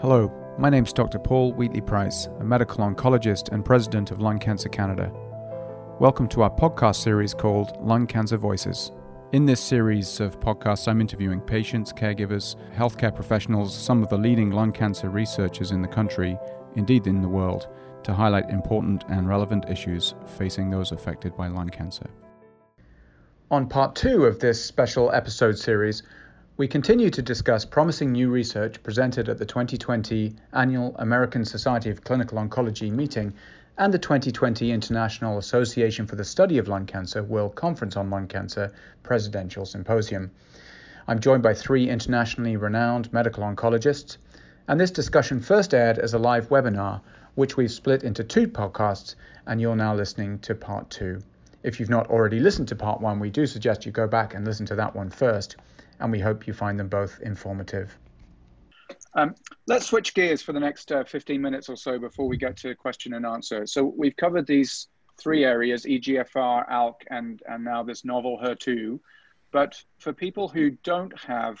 Hello, my name's Dr. Paul Wheatley Price, a medical oncologist and president of Lung Cancer Canada. Welcome to our podcast series called Lung Cancer Voices. In this series of podcasts, I'm interviewing patients, caregivers, healthcare professionals, some of the leading lung cancer researchers in the country, indeed in the world, to highlight important and relevant issues facing those affected by lung cancer. On part two of this special episode series, we continue to discuss promising new research presented at the 2020 Annual American Society of Clinical Oncology meeting and the 2020 International Association for the Study of Lung Cancer World Conference on Lung Cancer Presidential Symposium. I'm joined by three internationally renowned medical oncologists, and this discussion first aired as a live webinar, which we've split into two podcasts, and you're now listening to part two. If you've not already listened to part one, we do suggest you go back and listen to that one first and we hope you find them both informative. Um, let's switch gears for the next uh, 15 minutes or so before we get to question and answer. So we've covered these three areas, EGFR, ALK, and, and now this novel HER2. But for people who don't have,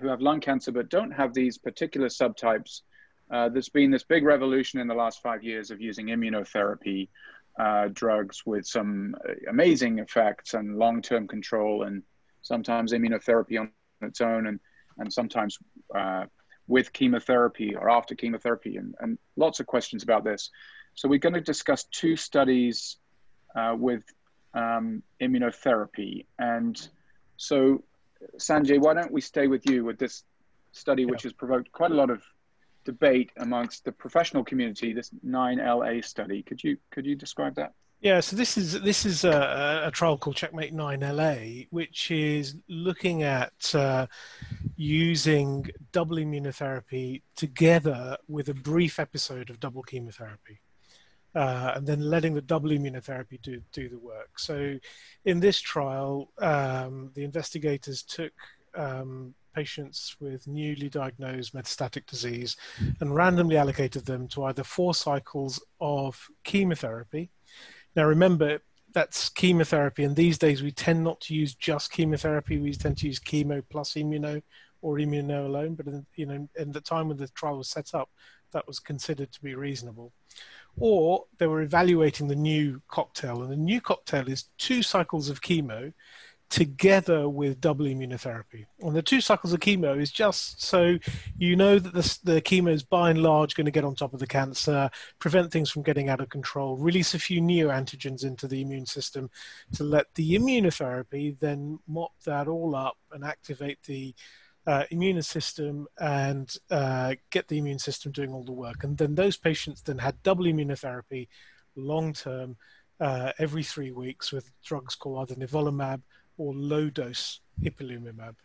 who have lung cancer but don't have these particular subtypes, uh, there's been this big revolution in the last five years of using immunotherapy uh, drugs with some uh, amazing effects and long-term control and sometimes immunotherapy on its own, and and sometimes uh, with chemotherapy or after chemotherapy, and, and lots of questions about this. So we're going to discuss two studies uh, with um, immunotherapy, and so Sanjay, why don't we stay with you with this study, which has provoked quite a lot of debate amongst the professional community. This 9LA study. Could you could you describe that? Yeah, so this is this is a, a trial called Checkmate 9LA, which is looking at uh, using double immunotherapy together with a brief episode of double chemotherapy. Uh, and then letting the double immunotherapy do, do the work. So, in this trial, um, the investigators took um, patients with newly diagnosed metastatic disease and randomly allocated them to either four cycles of chemotherapy now, remember, that's chemotherapy, and these days we tend not to use just chemotherapy. We tend to use chemo plus immuno or immuno alone. But in, you know, in the time when the trial was set up, that was considered to be reasonable. Or they were evaluating the new cocktail, and the new cocktail is two cycles of chemo together with double immunotherapy. And the two cycles of chemo is just so you know that the, the chemo is by and large going to get on top of the cancer, prevent things from getting out of control, release a few neoantigens into the immune system to let the immunotherapy then mop that all up and activate the uh, immune system and uh, get the immune system doing all the work. And then those patients then had double immunotherapy long term. Uh, every three weeks with drugs called either nivolumab or low dose ipilimumab.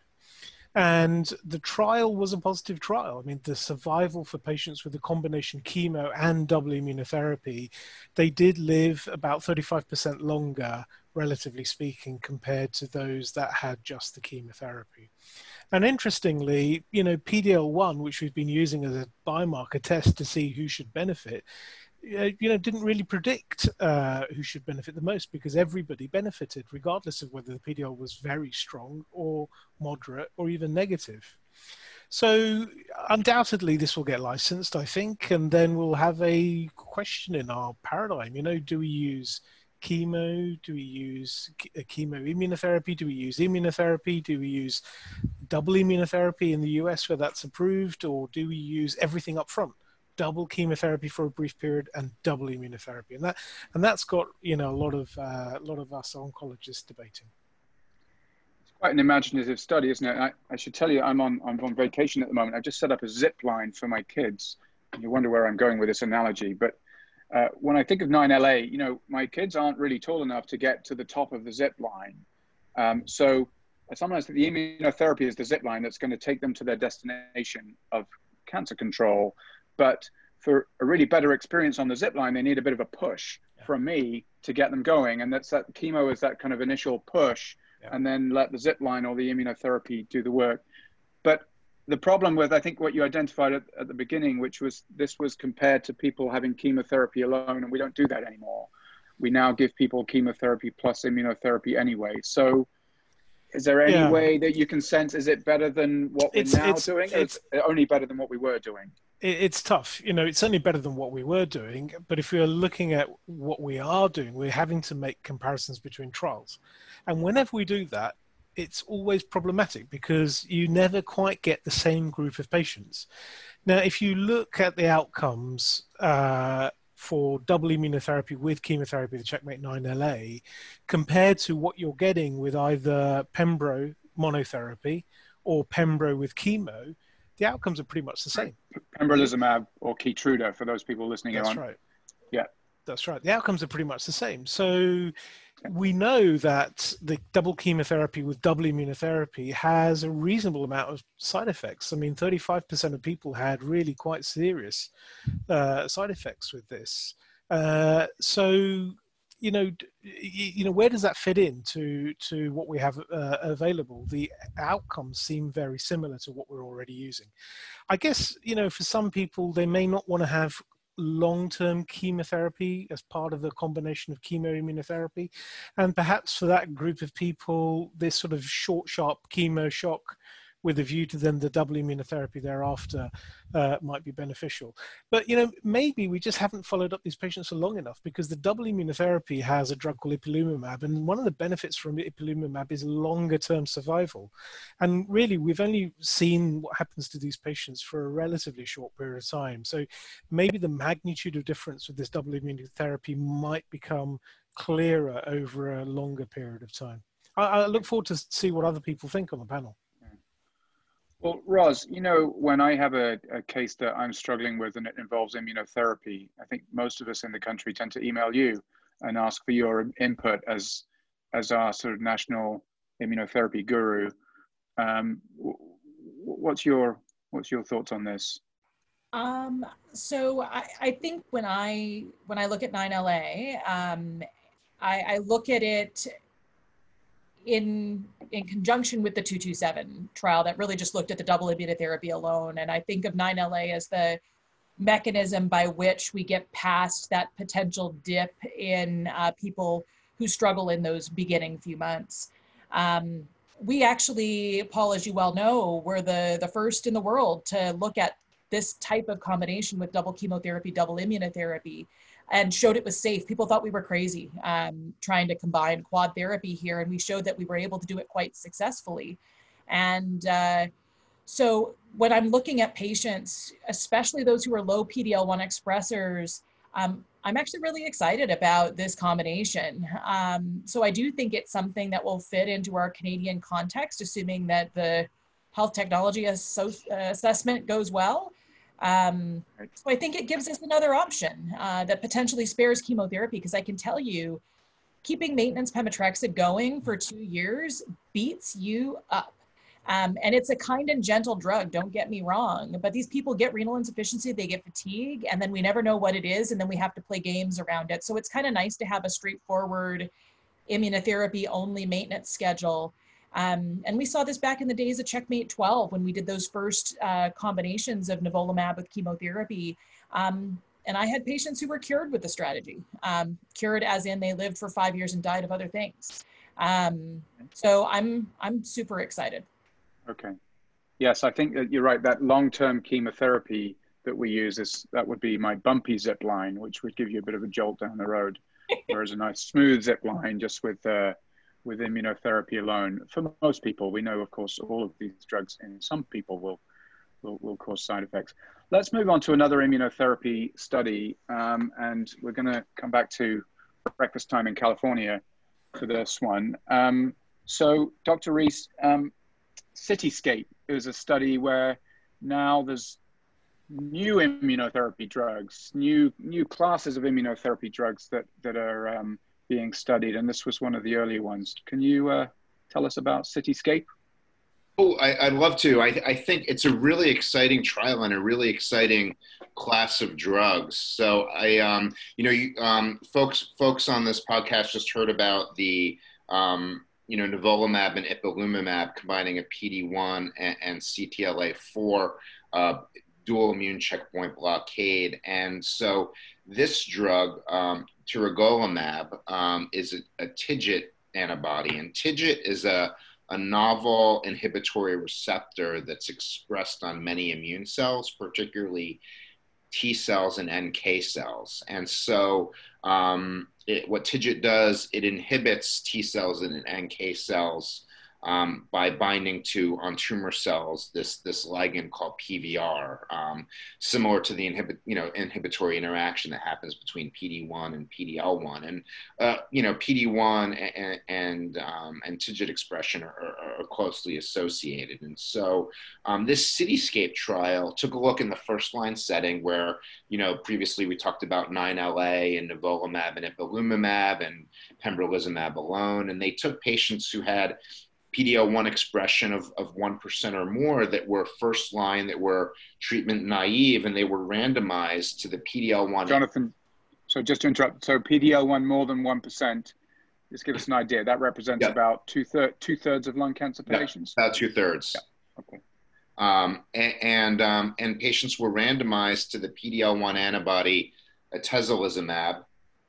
And the trial was a positive trial. I mean, the survival for patients with a combination chemo and double immunotherapy, they did live about 35% longer, relatively speaking, compared to those that had just the chemotherapy. And interestingly, you know, PDL1, which we've been using as a biomarker test to see who should benefit, you know, didn't really predict uh, who should benefit the most because everybody benefited, regardless of whether the PDL was very strong or moderate or even negative. So undoubtedly, this will get licensed, I think, and then we'll have a question in our paradigm. You know, do we use chemo? Do we use chemo immunotherapy? Do we use immunotherapy? Do we use double immunotherapy in the US where that's approved, or do we use everything up front? Double chemotherapy for a brief period and double immunotherapy, and that and that's got you know a lot of uh, a lot of us oncologists debating. It's quite an imaginative study, isn't it? I, I should tell you, I'm on I'm on vacation at the moment. I've just set up a zip line for my kids. You wonder where I'm going with this analogy, but uh, when I think of 9LA, you know, my kids aren't really tall enough to get to the top of the zip line. Um, so sometimes the immunotherapy is the zip line that's going to take them to their destination of cancer control. But for a really better experience on the zip line, they need a bit of a push yeah. from me to get them going. And that's that chemo is that kind of initial push, yeah. and then let the zip line or the immunotherapy do the work. But the problem with I think what you identified at, at the beginning, which was this was compared to people having chemotherapy alone, and we don't do that anymore. We now give people chemotherapy plus immunotherapy anyway. So is there any yeah. way that you can sense is it better than what we're it's, now it's, doing? It's, it's only better than what we were doing it's tough. You know, it's certainly better than what we were doing. But if we are looking at what we are doing, we're having to make comparisons between trials. And whenever we do that, it's always problematic because you never quite get the same group of patients. Now, if you look at the outcomes uh, for double immunotherapy with chemotherapy, the Checkmate 9LA, compared to what you're getting with either Pembro monotherapy or Pembro with chemo, the outcomes are pretty much the same. Pembrolizumab or Keytruda for those people listening That's on. right. Yeah. That's right. The outcomes are pretty much the same. So we know that the double chemotherapy with double immunotherapy has a reasonable amount of side effects. I mean, 35% of people had really quite serious uh, side effects with this. Uh, so, you know, you know, where does that fit in to to what we have uh, available? The outcomes seem very similar to what we're already using. I guess you know, for some people, they may not want to have long-term chemotherapy as part of the combination of chemoimmunotherapy and perhaps for that group of people this sort of short sharp chemo shock with a view to then the double immunotherapy thereafter uh, might be beneficial. But you know, maybe we just haven't followed up these patients for long enough because the double immunotherapy has a drug called ipilimumab, and one of the benefits from ipilimumab is longer term survival. And really, we've only seen what happens to these patients for a relatively short period of time. So maybe the magnitude of difference with this double immunotherapy might become clearer over a longer period of time. I, I look forward to see what other people think on the panel. Well, Roz, you know, when I have a, a, case that I'm struggling with and it involves immunotherapy, I think most of us in the country tend to email you and ask for your input as as our sort of national immunotherapy guru. Um, what's your what's your thoughts on this? Um, so I, I think when I when I look at 9LA, um, I, I look at it in in conjunction with the 227 trial that really just looked at the double immunotherapy alone. And I think of 9LA as the mechanism by which we get past that potential dip in uh, people who struggle in those beginning few months. Um, we actually, Paul, as you well know, were the, the first in the world to look at this type of combination with double chemotherapy, double immunotherapy and showed it was safe. People thought we were crazy um, trying to combine quad therapy here, and we showed that we were able to do it quite successfully. And uh, so when I'm looking at patients, especially those who are low PD-L1 expressors, um, I'm actually really excited about this combination. Um, so I do think it's something that will fit into our Canadian context, assuming that the health technology assessment goes well. Um, so I think it gives us another option uh, that potentially spares chemotherapy because I can tell you, keeping maintenance pemetrexed going for two years beats you up. Um, and it's a kind and gentle drug, don't get me wrong. But these people get renal insufficiency, they get fatigue, and then we never know what it is, and then we have to play games around it. So it's kind of nice to have a straightforward immunotherapy only maintenance schedule um, and we saw this back in the days of Checkmate 12 when we did those first uh, combinations of nivolumab with chemotherapy. Um, and I had patients who were cured with the strategy, um, cured as in they lived for five years and died of other things. Um, so I'm I'm super excited. Okay, yes, I think that you're right. That long-term chemotherapy that we use is that would be my bumpy zip line, which would give you a bit of a jolt down the road, whereas a nice smooth zip line just with uh, with immunotherapy alone. For most people, we know, of course, all of these drugs in some people will, will, will cause side effects. Let's move on to another immunotherapy study. Um, and we're going to come back to breakfast time in California for this one. Um, so, Dr. Riess, um, Cityscape is a study where now there's new immunotherapy drugs, new new classes of immunotherapy drugs that that are um, being studied, and this was one of the early ones. Can you uh, tell us about Cityscape? Oh, I, would love to. I, I, think it's a really exciting trial and a really exciting class of drugs. So I, um, you know, you, um, folks, folks on this podcast just heard about the, um, you know, nivolumab and ipilimumab combining a PD-1 and, and CTLA-4 uh, dual immune checkpoint blockade. And so this drug, um, tiragolumab, um, is a, a, TIGIT antibody, and TIGIT is a a novel inhibitory receptor that's expressed on many immune cells, particularly T cells and NK cells. And so, um, it, what TIGIT does, it inhibits T cells and NK cells um, by binding to on tumor cells this this ligand called PVR, um, similar to the inhibit you know inhibitory interaction that happens between PD1 and PDL1, and uh, you know PD1 and and, um, and TIGIT expression are, are, are, closely associated, and so um, this Cityscape trial took a look in the first line setting where you know previously we talked about 9LA and nivolumab and ipilimumab and pembrolizumab alone, and they took patients who had PD-L1 expression of, of 1% or more that were first line, that were treatment naive, and they were randomized to the PD-L1. Jonathan, so just to interrupt, so PD-L1 more than 1%, just give us an idea. That represents yeah. about two, thir- two thirds of lung cancer patients? Yeah, about two thirds. Yeah. Okay. Um, and and, um, and patients were randomized to the PD-L1 antibody atezolizumab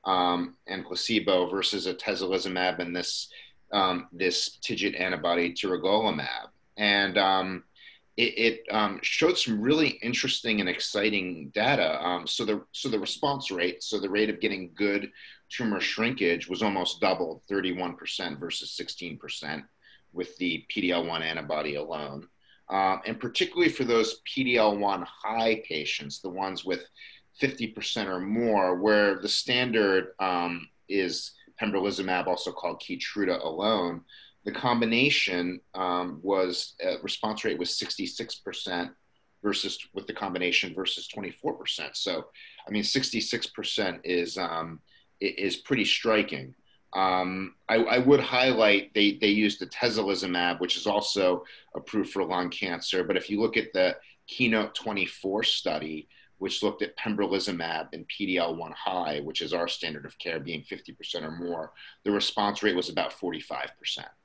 um, and placebo versus atezolizumab and this um, this TIGIT antibody tiragolumab. And um, it, it um, showed some really interesting and exciting data. Um, so the so the response rate, so the rate of getting good tumor shrinkage was almost doubled, 31% versus 16% with the PDL1 antibody alone. Um, and particularly for those PDL1 high patients, the ones with 50% or more, where the standard um, is pembrolizumab, also called Keytruda alone, the combination um, was uh, response rate was 66% versus with the combination versus 24%. So, I mean, 66% is um, is pretty striking. Um, I, I, would highlight they they used atezolizumab, which is also approved for lung cancer. But if you look at the Keynote 24 study, which looked at pembrolizumab and PDL1 high, which is our standard of care, being 50% or more, the response rate was about 45%.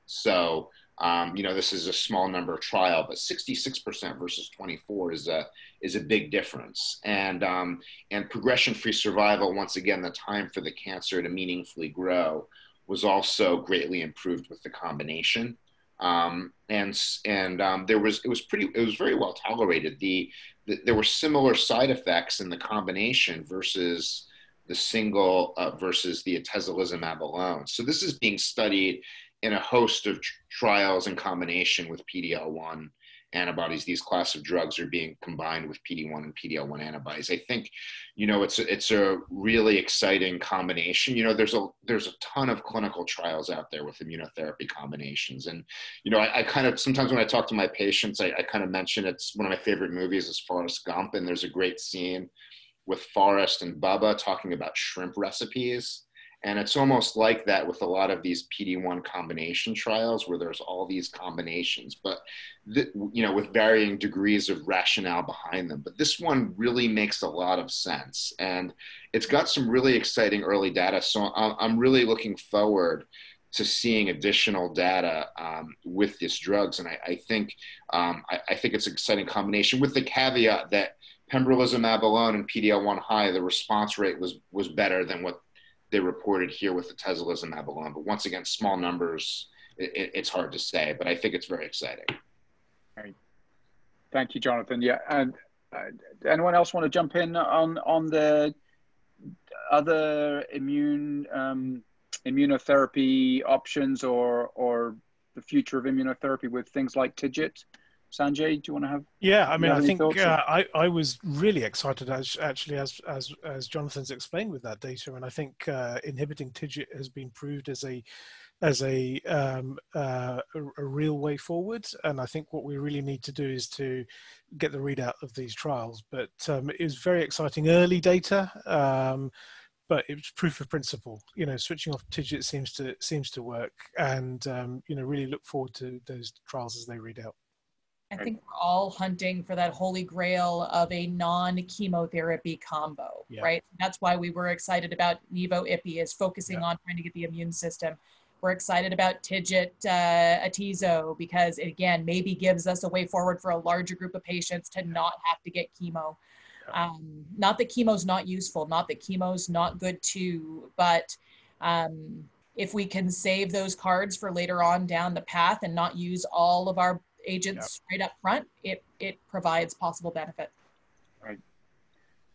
So, um, you know, this is a small number trial, but 66% versus 24 is a is a big difference. And um, and progression-free survival, once again, the time for the cancer to meaningfully grow was also greatly improved with the combination. Um, and and um, there was it was pretty it was very well tolerated. The there were similar side effects in the combination versus the single uh, versus the atezolizumab alone. So this is being studied in a host of tr- trials in combination with PD-L1 antibodies. These class of drugs are being combined with PD-1 and PD-L1 antibodies. I think, you know, it's a, it's a really exciting combination. You know, there's a there's a ton of clinical trials out there with immunotherapy combinations, and you know, I, I kind of sometimes when I talk to my patients, I, I kind of mention it's one of my favorite movies is Forrest Gump, and there's a great scene with Forrest and Bubba talking about shrimp recipes and it's almost like that with a lot of these PD-1 combination trials where there's all these combinations, but th- you know, with varying degrees of rationale behind them. But this one really makes a lot of sense, and it's got some really exciting early data. So I'm really looking forward to seeing additional data um, with these drugs, and I, I think um, I, I think it's an exciting combination with the caveat that pembrolizumab alone and PD-L1 high, the response rate was was better than what they reported here with the atezolizumab alone. But once again, small numbers, it, it's hard to say, but I think it's very exciting. Thank you, Jonathan. Yeah, and uh, anyone else want to jump in on on the other immune um, immunotherapy options or or the future of immunotherapy with things like TIGIT? Sanjay, do you want to have? Yeah, I mean, I think uh, I I was really excited as actually as as as Jonathan's explained with that data, and I think uh, inhibiting TIGIT has been proved as a as a, um, uh, a, a real way forward. And I think what we really need to do is to get the readout of these trials. But um, it was very exciting early data. Um, but it was proof of principle. You know, switching off TIGIT seems to seems to work, and um, you know, really look forward to those trials as they read out. I think we're all hunting for that holy grail of a non-chemotherapy combo, yeah. right? That's why we were excited about Nivo Ipi is focusing yeah. on trying to get the immune system. We're excited about TIGIT uh, Atezo because it, again maybe gives us a way forward for a larger group of patients to not have to get chemo. Um, not that chemo's not useful, not that chemo's not good too, but um, if we can save those cards for later on down the path and not use all of our agents yep. straight up front, it, it provides possible benefit. Right.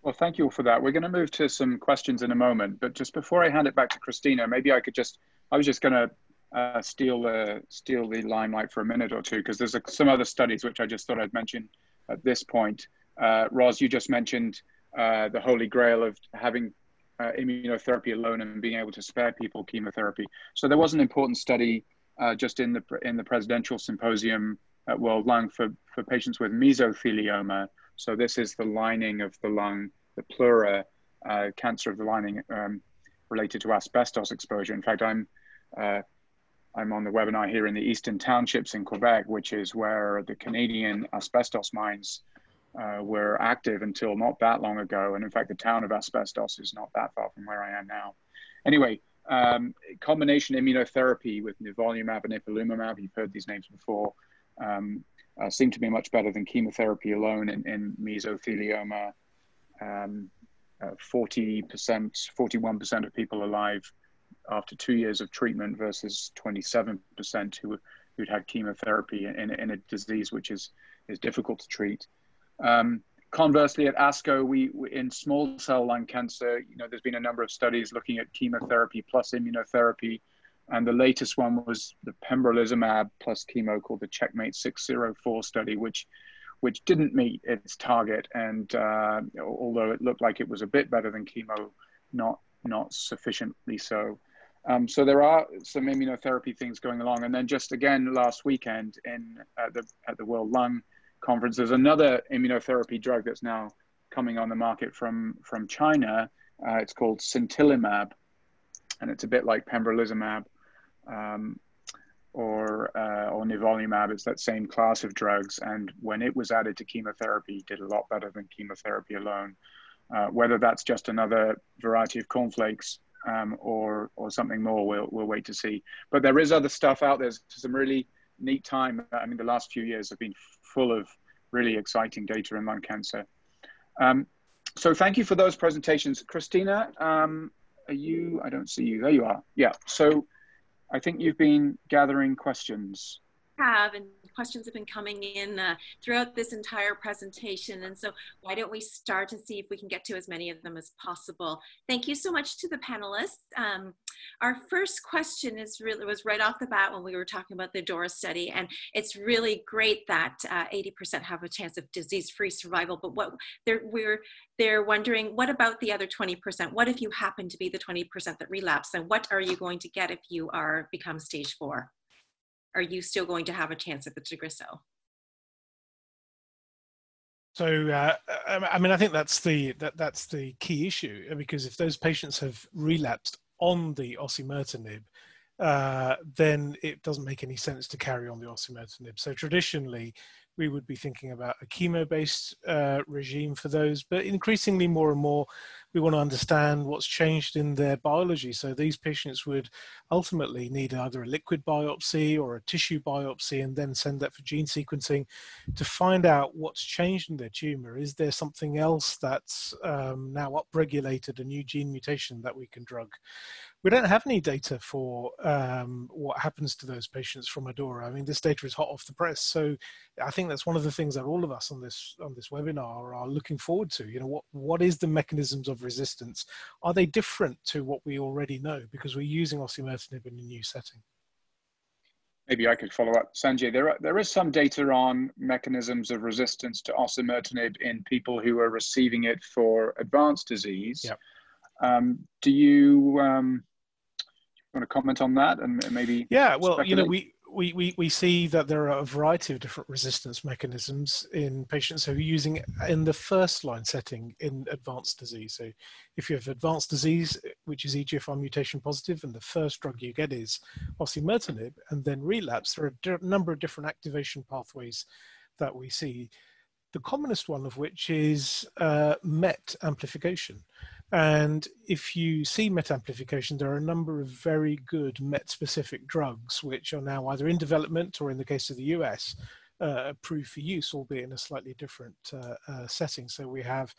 Well, thank you all for that. We're going to move to some questions in a moment, but just before I hand it back to Christina, maybe I could just, I was just going to uh, steal the steal the limelight for a minute or two because there's a, some other studies which I just thought I'd mention at this point. Uh, Roz, you just mentioned uh, the holy grail of having uh, immunotherapy alone and being able to spare people chemotherapy. So there was an important study uh, just in the in the presidential symposium at World Lung for for patients with mesothelioma. So this is the lining of the lung, the pleura, uh, cancer of the lining um, related to asbestos exposure. In fact, I'm uh, I'm on the webinar here in the Eastern Townships in Quebec, which is where the Canadian asbestos mines uh, were active until not that long ago. And in fact, the town of Asbestos is not that far from where I am now. Anyway, um, combination immunotherapy with nivolumab and ipilimumab, you've heard these names before, um, uh, seem to be much better than chemotherapy alone in, in mesothelioma. Um, uh, 40%, 41% of people alive after two years of treatment versus 27% who, who'd had chemotherapy in, in a disease which is, is difficult to treat. Um, conversely, at ASCO, we, we, in small cell lung cancer, you know, there's been a number of studies looking at chemotherapy plus immunotherapy, and the latest one was the pembrolizumab plus chemo called the Checkmate 604 study, which which didn't meet its target, and uh, although it looked like it was a bit better than chemo, not not sufficiently so. Um, so there are some immunotherapy things going along, and then just again last weekend in at the at the World Lung conference. There's another immunotherapy drug that's now coming on the market from from China. Uh, it's called sintilimab, and it's a bit like pembrolizumab um, or uh, or nivolumab. It's that same class of drugs, and when it was added to chemotherapy, did a lot better than chemotherapy alone. Uh, whether that's just another variety of cornflakes um, or or something more, we'll we'll wait to see. But there is other stuff out there. There's some really neat time. I mean, the last few years have been full of really exciting data in lung cancer. Um, so thank you for those presentations. Christina, um, are you, I don't see you, there you are. Yeah, so I think you've been gathering questions. Have, and questions have been coming in uh, throughout this entire presentation. And so why don't we start and see if we can get to as many of them as possible. Thank you so much to the panelists. Um, our first question is really was right off the bat when we were talking about the DORA study. And it's really great that 80% uh, have a chance of disease-free survival. But what they're, we're, they're wondering, what about the other 20%? What if you happen to be the 20% that relapse? And what are you going to get if you are become stage four? Are you still going to have a chance at the Tagrisso? So, uh, I mean, I think that's the that that's the key issue uh, because if those patients have relapsed on the osimertinib, uh, then it doesn't make any sense to carry on the osimertinib. So traditionally, we would be thinking about a chemo-based uh, regime for those, but increasingly more and more, we want to understand what's changed in their biology. So these patients would ultimately need either a liquid biopsy or a tissue biopsy and then send that for gene sequencing to find out what's changed in their tumor. Is there something else that's um, now upregulated, a new gene mutation that we can drug? We don't have any data for um, what happens to those patients from ADAURA. I mean, this data is hot off the press, so I think that's one of the things that all of us on this on this webinar are looking forward to. You know, what what is the mechanisms of resistance? Are they different to what we already know because we're using osimertinib in a new setting? Maybe I could follow up, Sanjay. There are, there is some data on mechanisms of resistance to osimertinib in people who are receiving it for advanced disease. Yep. Um, do you um, want to comment on that and maybe? Yeah, well, speculate? you know, we, we, we, we see that there are a variety of different resistance mechanisms in patients who are using in the first line setting in advanced disease. So if you have advanced disease, which is EGFR mutation positive, and the first drug you get is osimertinib, and then relapse, there are a number of different activation pathways that we see. The commonest one of which is uh, MET amplification. And if you see MET amplification, there are a number of very good MET specific drugs which are now either in development or, in the case of the US, uh, approved for use, albeit in a slightly different uh, uh, setting. So we have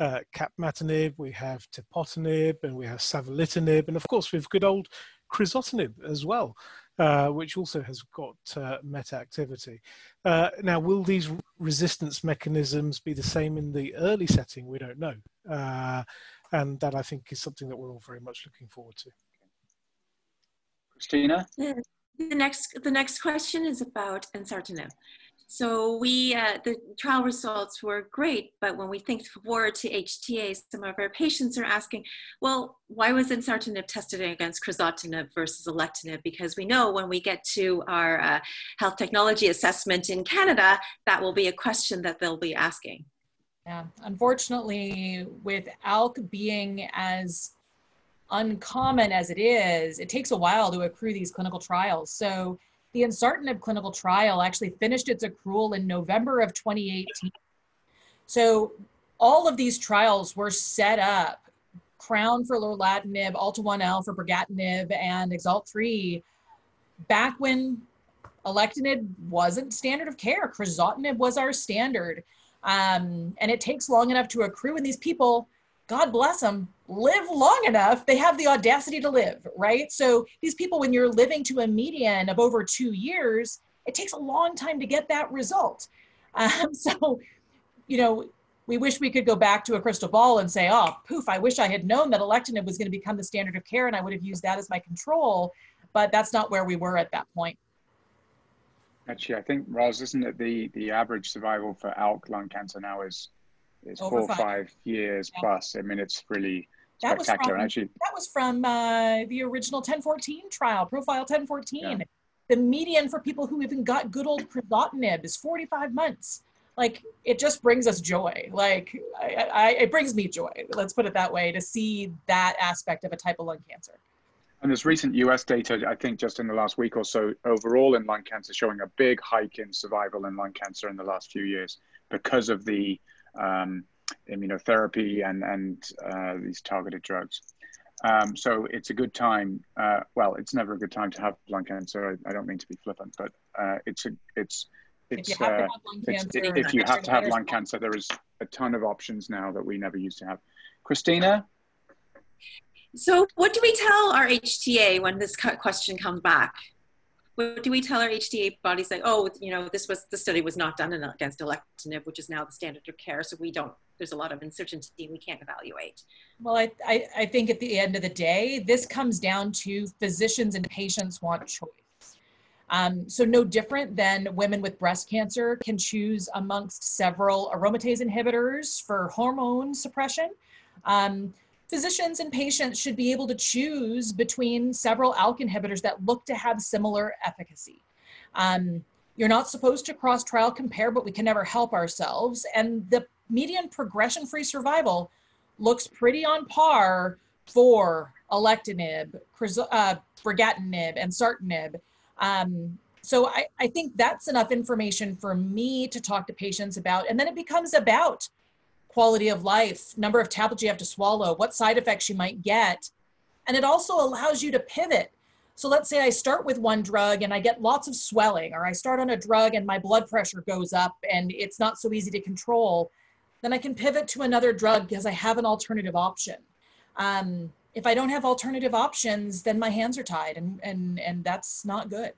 uh, capmatinib, we have tepotinib, and we have savolitinib, and of course we have good old crizotinib as well, uh, which also has got uh, meta activity. Uh, now, will these resistance mechanisms be the same in the early setting? We don't know. And that I think is something that we're all very much looking forward to. Christina? The next, the next question is about ensartinib. So we, uh, the trial results were great, but when we think forward to HTA, some of our patients are asking, well, why was ensartinib tested against crizotinib versus alectinib? Because we know when we get to our uh, health technology assessment in Canada, that will be a question that they'll be asking. Yeah, unfortunately, with ALK being as uncommon as it is, it takes a while to accrue these clinical trials. So the ensartinib clinical trial actually finished its accrual in November of 2018. So all of these trials were set up, Crown for lorlatinib, Alta-1L for brigatinib, and Exalt-3, back when alectinib wasn't standard of care. Crizotinib was our standard. Um, and it takes long enough to accrue, and these people God bless them, live long enough, they have the audacity to live, right? So these people, when you're living to a median of over two years, it takes a long time to get that result. Um, so, you know, we wish we could go back to a crystal ball and say, oh, poof, I wish I had known that alectinib was going to become the standard of care and I would have used that as my control. But that's not where we were at that point. Actually, I think, Roz, isn't it the, the average survival for ALK lung cancer now is it's Over four or five years yeah. plus. I mean, it's really that spectacular. Was from, Actually, that was from uh, the original 1014 trial, Profile 1014. Yeah. The median for people who even got good old crizotinib is 45 months. Like it just brings us joy. Like I, I, it brings me joy. Let's put it that way to see that aspect of a type of lung cancer. And there's recent US data, I think just in the last week or so, overall in lung cancer, showing a big hike in survival in lung cancer in the last few years because of the um, immunotherapy and, and uh, these targeted drugs. Um, so it's a good time. Uh, well, it's never a good time to have lung cancer. I, I don't mean to be flippant, but uh, it's a, it's it's if you have, uh, cancer, if you have to have lung cancer, there is a ton of options now that we never used to have. Christina. So, what do we tell our HTA when this question comes back? what do we tell our HTA bodies like, oh, you know, this was the study was not done against alectinib, which is now the standard of care, so we don't. There's a lot of uncertainty. We can't evaluate. Well, I, I, I think at the end of the day, this comes down to physicians and patients want choice. Um, so no different than women with breast cancer can choose amongst several aromatase inhibitors for hormone suppression. Um, physicians and patients should be able to choose between several ALK inhibitors that look to have similar efficacy. Um, you're not supposed to cross trial compare, but we can never help ourselves. And the median progression free survival looks pretty on par for alectinib, uh, brigatinib, ensartinib. Um, so I, I think that's enough information for me to talk to patients about. And then it becomes about quality of life, number of tablets you have to swallow, what side effects you might get. And it also allows you to pivot. So let's say I start with one drug and I get lots of swelling, or I start on a drug and my blood pressure goes up and it's not so easy to control. Then I can pivot to another drug because I have an alternative option. Um, if I don't have alternative options, then my hands are tied, and and and that's not good.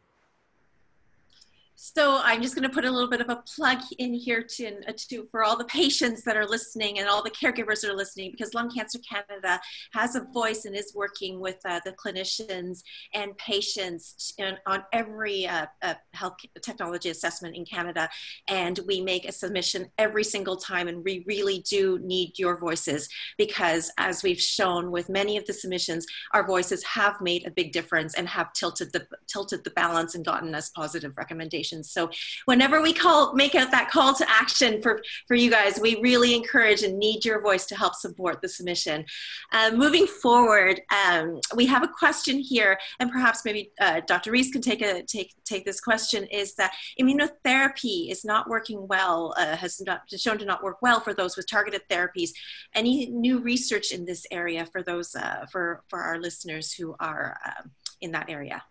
So I'm just going to put a little bit of a plug in here to, uh, to for all the patients that are listening and all the caregivers that are listening, because Lung Cancer Canada has a voice and is working with uh, the clinicians and patients in, on every uh, uh, health technology assessment in Canada. And we make a submission every single time, and we really do need your voices because, as we've shown with many of the submissions, our voices have made a big difference and have tilted the tilted the balance and gotten us positive recommendations so whenever we call, make out that call to action for, for you guys, we really encourage and need your voice to help support the submission. Uh, moving forward, um, we have a question here, and perhaps maybe uh, Dr. Riess can take, a, take, take this question, is that immunotherapy is not working well, uh, has not shown to not work well for those with targeted therapies. Any new research in this area for those, uh, for, for our listeners who are um, in that area?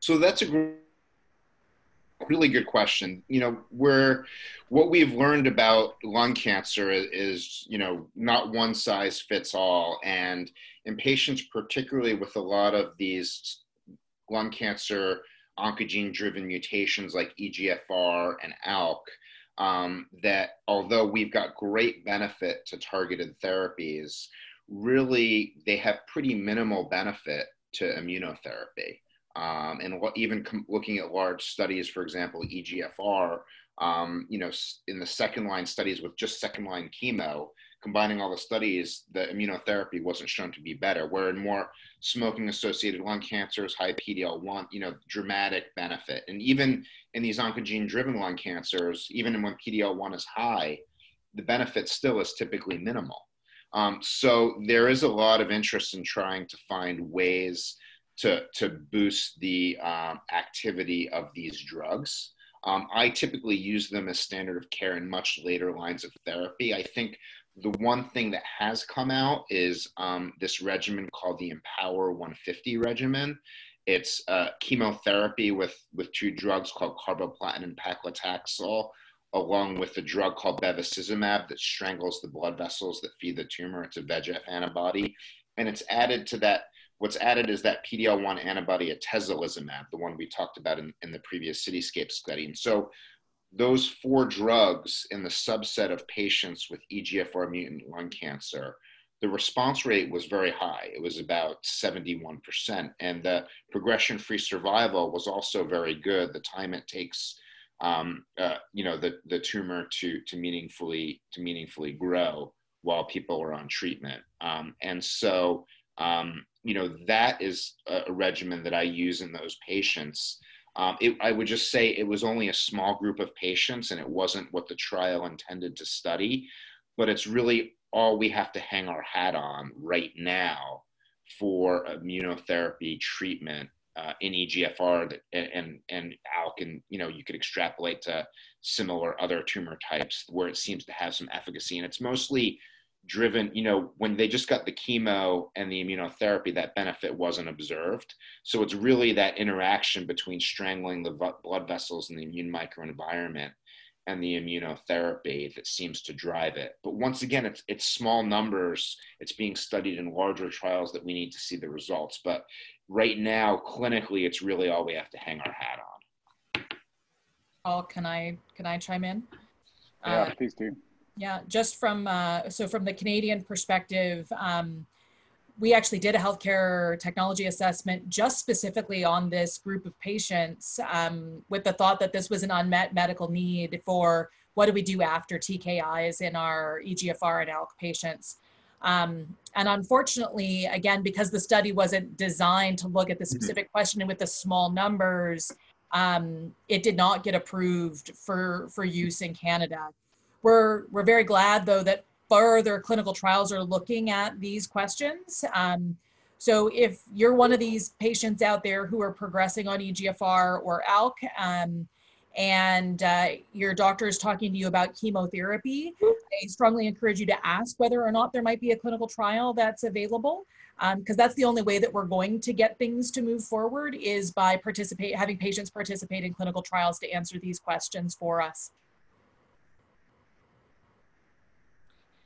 So that's a great really good question. You know, where what we've learned about lung cancer is, you know, not one size fits all. And in patients, particularly with a lot of these lung cancer oncogene driven mutations like EGFR and ALK. Um, that although we've got great benefit to targeted therapies, really they have pretty minimal benefit to immunotherapy. Um, and what, even com- looking at large studies, for example, EGFR, um, you know, in the second line studies with just second line chemo, combining all the studies, the immunotherapy wasn't shown to be better. Where in more smoking associated lung cancers, high PD-L1, you know, dramatic benefit. And even in these oncogene driven lung cancers, even when PD-L1 is high, the benefit still is typically minimal. Um, so there is a lot of interest in trying to find ways to, to boost the um, activity of these drugs. Um, I typically use them as standard of care in much later lines of therapy. I think the one thing that has come out is um, this regimen called the IMpower 150 regimen. It's uh, chemotherapy with, with two drugs called carboplatin and paclitaxel, along with a drug called bevacizumab that strangles the blood vessels that feed the tumor. It's a VEGF antibody. And it's added to that, what's added is that PD-L1 antibody atezolizumab, the one we talked about in, in the previous Cityscape study. And so those four drugs in the subset of patients with EGFR mutant lung cancer, the response rate was very high. It was about 71%. And the progression free survival was also very good. The time it takes, um, uh, you know, the, the tumor to, to, meaningfully, to meaningfully grow while people are on treatment. Um, and so, um, you know, that is a regimen that I use in those patients. Um, it, I would just say it was only a small group of patients and it wasn't what the trial intended to study, but it's really all we have to hang our hat on right now for immunotherapy treatment uh, in EGFR that, and, and ALK, and you know you could extrapolate to similar other tumor types where it seems to have some efficacy, and it's mostly driven, you know, when they just got the chemo and the immunotherapy, that benefit wasn't observed. So it's really that interaction between strangling the blood vessels in the immune microenvironment and the immunotherapy that seems to drive it. But once again, it's, it's small numbers. It's being studied in larger trials that we need to see the results. But right now, clinically, it's really all we have to hang our hat on. Oh, can I can I chime in? Yeah, uh, please do. Yeah, just from uh, so from the Canadian perspective, um, we actually did a healthcare technology assessment just specifically on this group of patients um, with the thought that this was an unmet medical need for what do we do after TKIs in our EGFR and ALK patients. Um, and unfortunately, again, because the study wasn't designed to look at the mm-hmm. specific question and with the small numbers, um, it did not get approved for, for use in Canada. We're, we're very glad though that further clinical trials are looking at these questions. Um, so if you're one of these patients out there who are progressing on EGFR or ALK, um, and uh, your doctor is talking to you about chemotherapy, I strongly encourage you to ask whether or not there might be a clinical trial that's available, because um, that's the only way that we're going to get things to move forward is by participate, having patients participate in clinical trials to answer these questions for us.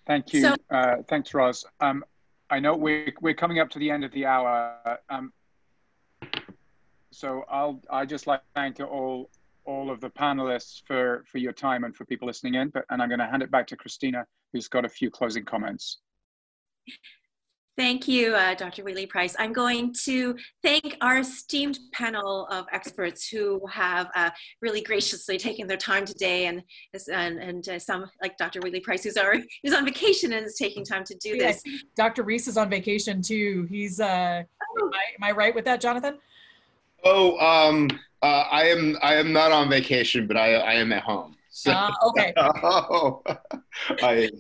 Thank you. So, uh, thanks, Roz. Um, I know we're, we're coming up to the end of the hour. Um, so I'll I just like to thank all all of the panelists for for your time and for people listening in. But and I'm going to hand it back to Christina, who's got a few closing comments. Thank you, uh, Dr. Wheatley Price. I'm going to thank our esteemed panel of experts who have uh, really graciously taken their time today, and and, and uh, some like Dr. Wheatley Price, who's already who's on vacation and is taking time to do this. Dr. Riess is on vacation too. He's uh, oh. am, I, am I right with that, Jonathan? Oh, um, uh, I am. I am not on vacation, but I I am at home. So, uh, okay. oh, I,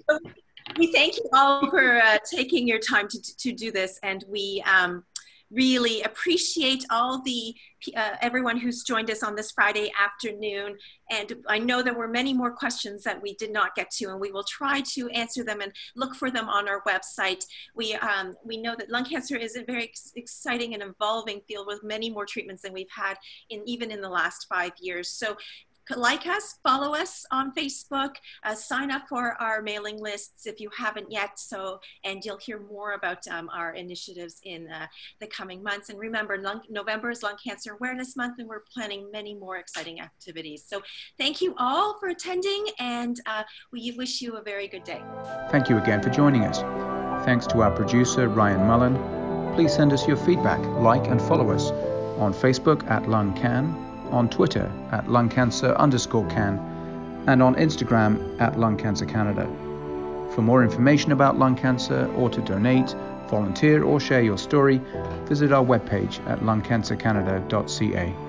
we thank you all for uh, taking your time to, to do this, and we um, really appreciate all the uh, everyone who's joined us on this Friday afternoon. And I know there were many more questions that we did not get to, and we will try to answer them and look for them on our website. We um, we know that lung cancer is a very ex exciting and evolving field with many more treatments than we've had in even in the last five years. So like us, follow us on Facebook, uh, sign up for our mailing lists if you haven't yet. So, and you'll hear more about um, our initiatives in uh, the coming months. And remember, lung, November is Lung Cancer Awareness Month, and we're planning many more exciting activities. So, thank you all for attending, and uh, we wish you a very good day. Thank you again for joining us. Thanks to our producer, Ryan Mullen. Please send us your feedback, like and follow us on Facebook at LungCan on Twitter at lungcancer underscore can, and on Instagram at Lung Cancer Canada. For more information about lung cancer or to donate, volunteer, or share your story, visit our webpage at lungcancercanada.ca.